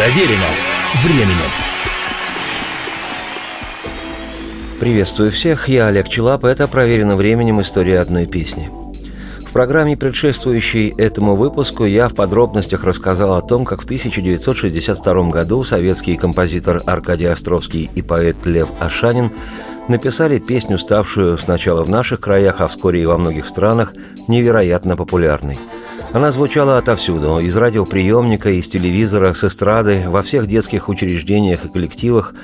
Проверено временем. Приветствую всех, я Олег Челап, это «Проверено временем. История одной песни». В программе, предшествующей этому выпуску, я в подробностях рассказал о том, как в 1962 году советский композитор Аркадий Островский и поэт Лев Ашанин написали песню, ставшую сначала в наших краях, а вскоре и во многих странах, невероятно популярной. Она звучала отовсюду, из радиоприемника, из телевизора, с эстрады, во всех детских учреждениях и коллективах,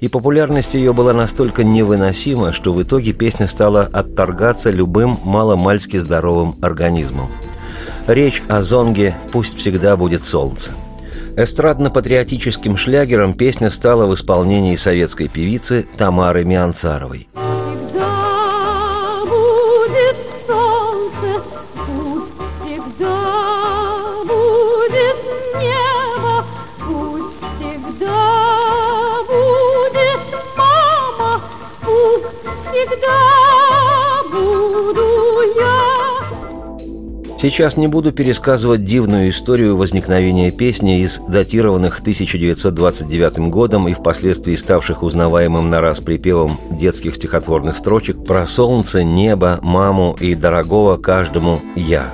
и популярность ее была настолько невыносима, что в итоге песня стала отторгаться любым маломальски здоровым организмом. Речь о зонге «Пусть всегда будет солнце». Эстрадно-патриотическим шлягером песня стала в исполнении советской певицы Тамары Мианцаровой. Сейчас не буду пересказывать дивную историю возникновения песни из датированных 1929 годом и впоследствии ставших узнаваемым на раз припевом детских стихотворных строчек про солнце, небо, маму и дорогого каждому «я».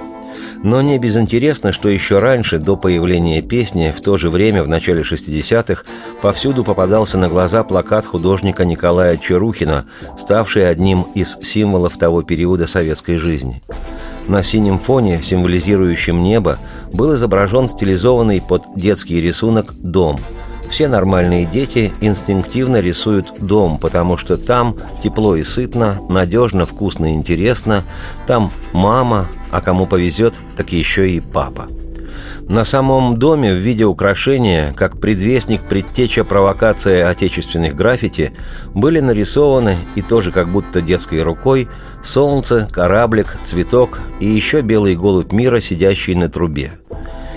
Но не безинтересно, что еще раньше, до появления песни, в то же время, в начале 60-х, повсюду попадался на глаза плакат художника Николая Чарухина, ставший одним из символов того периода советской жизни – на синем фоне, символизирующем небо, был изображен стилизованный под детский рисунок дом. Все нормальные дети инстинктивно рисуют дом, потому что там тепло и сытно, надежно, вкусно и интересно, там мама, а кому повезет, так еще и папа. На самом доме в виде украшения, как предвестник предтеча провокации отечественных граффити, были нарисованы, и тоже как будто детской рукой, солнце, кораблик, цветок и еще белый голубь мира, сидящий на трубе.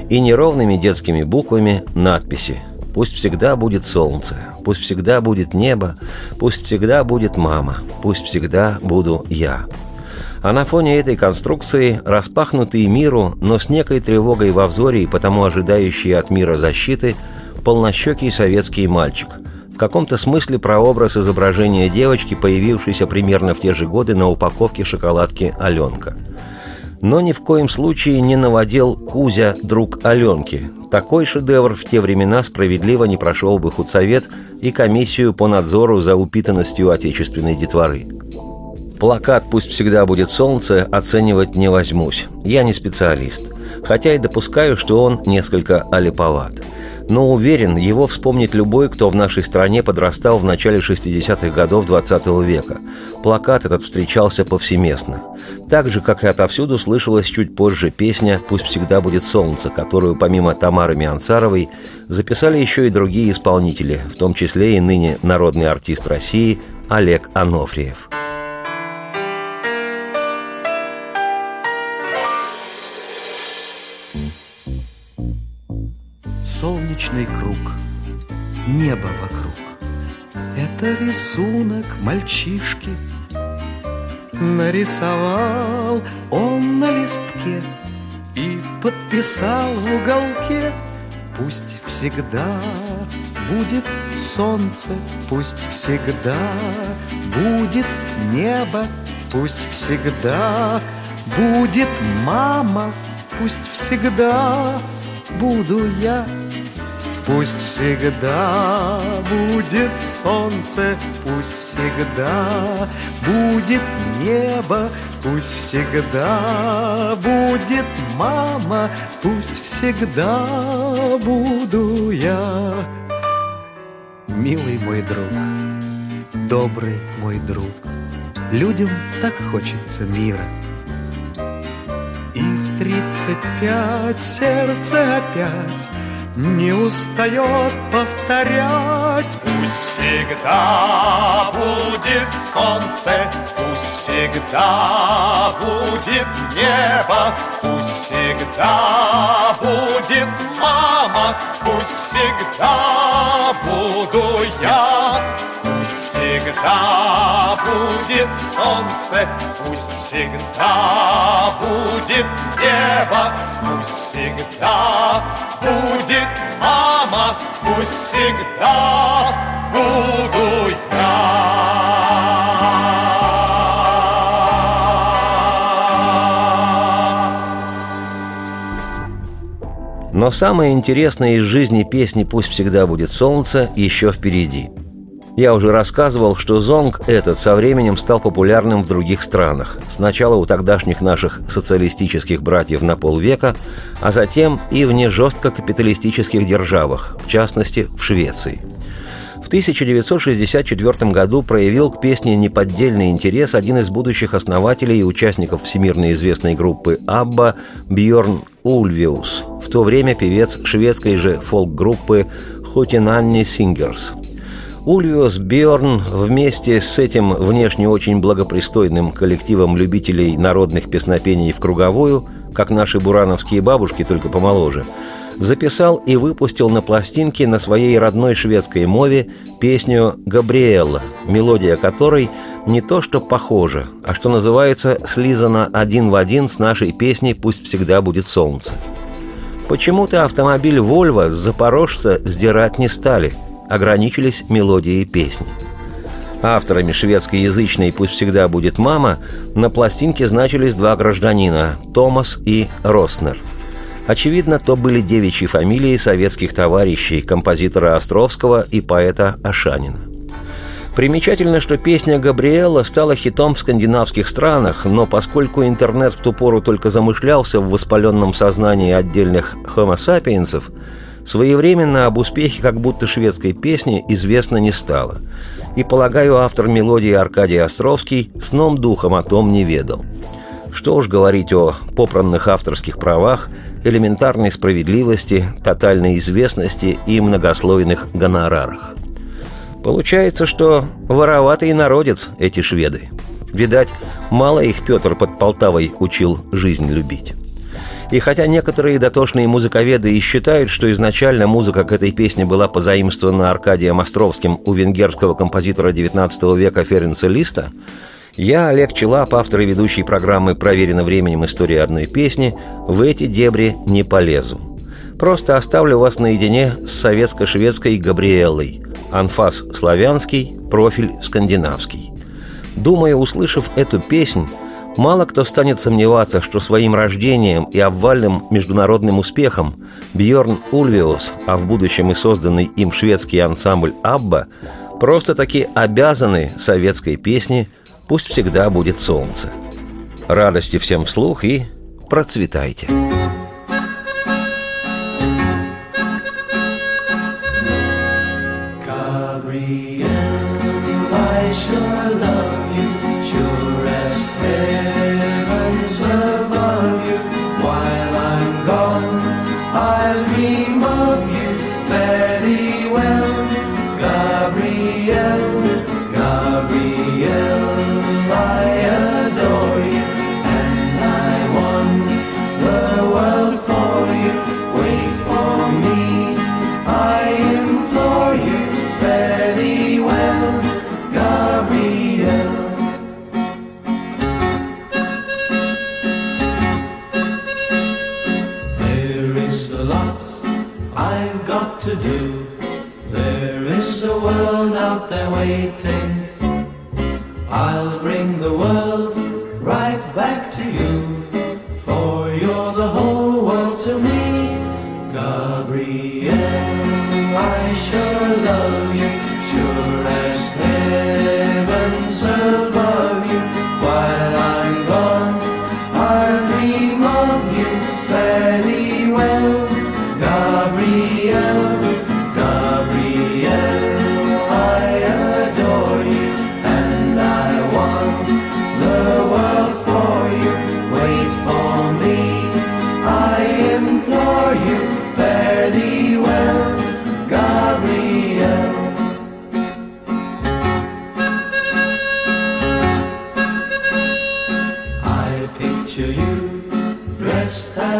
И неровными детскими буквами надписи «Пусть всегда будет солнце, пусть всегда будет небо, пусть всегда будет мама, пусть всегда буду я». А на фоне этой конструкции, распахнутый миру, но с некой тревогой во взоре и потому ожидающий от мира защиты, полнощекий советский мальчик. В каком-то смысле прообраз изображения девочки, появившейся примерно в те же годы на упаковке шоколадки «Аленка». Но ни в коем случае не наводил Кузя друг Аленки. Такой шедевр в те времена справедливо не прошел бы худсовет и комиссию по надзору за упитанностью отечественной детворы. Плакат «Пусть всегда будет солнце» оценивать не возьмусь. Я не специалист. Хотя и допускаю, что он несколько олиповат. Но уверен, его вспомнит любой, кто в нашей стране подрастал в начале 60-х годов 20 -го века. Плакат этот встречался повсеместно. Так же, как и отовсюду слышалась чуть позже песня «Пусть всегда будет солнце», которую помимо Тамары Мианцаровой записали еще и другие исполнители, в том числе и ныне народный артист России Олег Анофриев. Солнечный круг, небо вокруг. Это рисунок мальчишки. Нарисовал он на листке И подписал в уголке Пусть всегда будет солнце, Пусть всегда будет небо, Пусть всегда будет мама, Пусть всегда буду я Пусть всегда будет солнце, пусть всегда будет небо, пусть всегда будет мама, пусть всегда буду я. Милый мой друг, добрый мой друг, людям так хочется мира. И в тридцать пять сердце опять не устает повторять. Пусть всегда будет солнце, пусть всегда будет небо, пусть всегда будет мама, пусть всегда буду я, всегда будет солнце, пусть всегда будет небо, пусть всегда будет мама, пусть всегда буду я. Но самое интересное из жизни песни «Пусть всегда будет солнце» еще впереди. Я уже рассказывал, что зонг этот со временем стал популярным в других странах. Сначала у тогдашних наших социалистических братьев на полвека, а затем и в нежестко капиталистических державах, в частности, в Швеции. В 1964 году проявил к песне неподдельный интерес один из будущих основателей и участников всемирно известной группы «Абба» Бьорн Ульвиус, в то время певец шведской же фолк-группы «Хотинанни Сингерс». Ульвиус Бьорн вместе с этим внешне очень благопристойным коллективом любителей народных песнопений в круговую, как наши бурановские бабушки, только помоложе – записал и выпустил на пластинке на своей родной шведской мове песню «Габриэлла», мелодия которой не то что похожа, а что называется слизана один в один с нашей песней «Пусть всегда будет солнце». Почему-то автомобиль «Вольво» с «Запорожца» сдирать не стали, ограничились мелодией песни. Авторами шведскоязычной «Пусть всегда будет мама» на пластинке значились два гражданина – Томас и Роснер – Очевидно, то были девичьи фамилии советских товарищей, композитора Островского и поэта Ашанина. Примечательно, что песня Габриэла стала хитом в скандинавских странах, но поскольку интернет в ту пору только замышлялся в воспаленном сознании отдельных homo sapiensов, своевременно об успехе как будто шведской песни известно не стало. И, полагаю, автор мелодии Аркадий Островский сном духом о том не ведал. Что уж говорить о попранных авторских правах – элементарной справедливости, тотальной известности и многослойных гонорарах. Получается, что вороватый народец эти шведы. Видать, мало их Петр под Полтавой учил жизнь любить. И хотя некоторые дотошные музыковеды и считают, что изначально музыка к этой песне была позаимствована Аркадием Островским у венгерского композитора XIX века Ференца Листа, я, Олег Челап, автор и ведущий программы «Проверено временем. История одной песни», в эти дебри не полезу. Просто оставлю вас наедине с советско-шведской Габриэлой. Анфас славянский, профиль скандинавский. Думаю, услышав эту песнь, мало кто станет сомневаться, что своим рождением и обвальным международным успехом Бьорн Ульвиус, а в будущем и созданный им шведский ансамбль «Абба» просто-таки обязаны советской песне – Пусть всегда будет солнце. Радости всем вслух и процветайте. picture me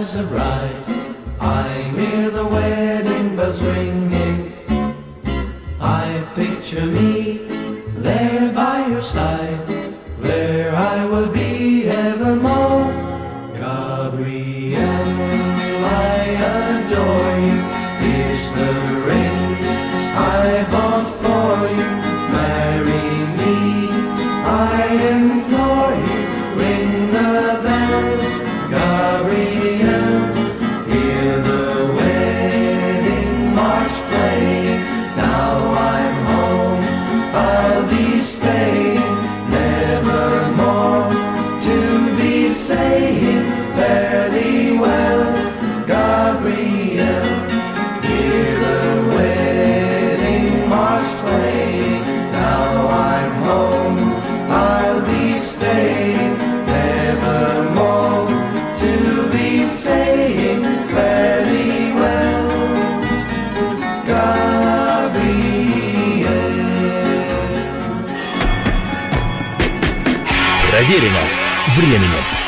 Azariah. stay. Проверено временем.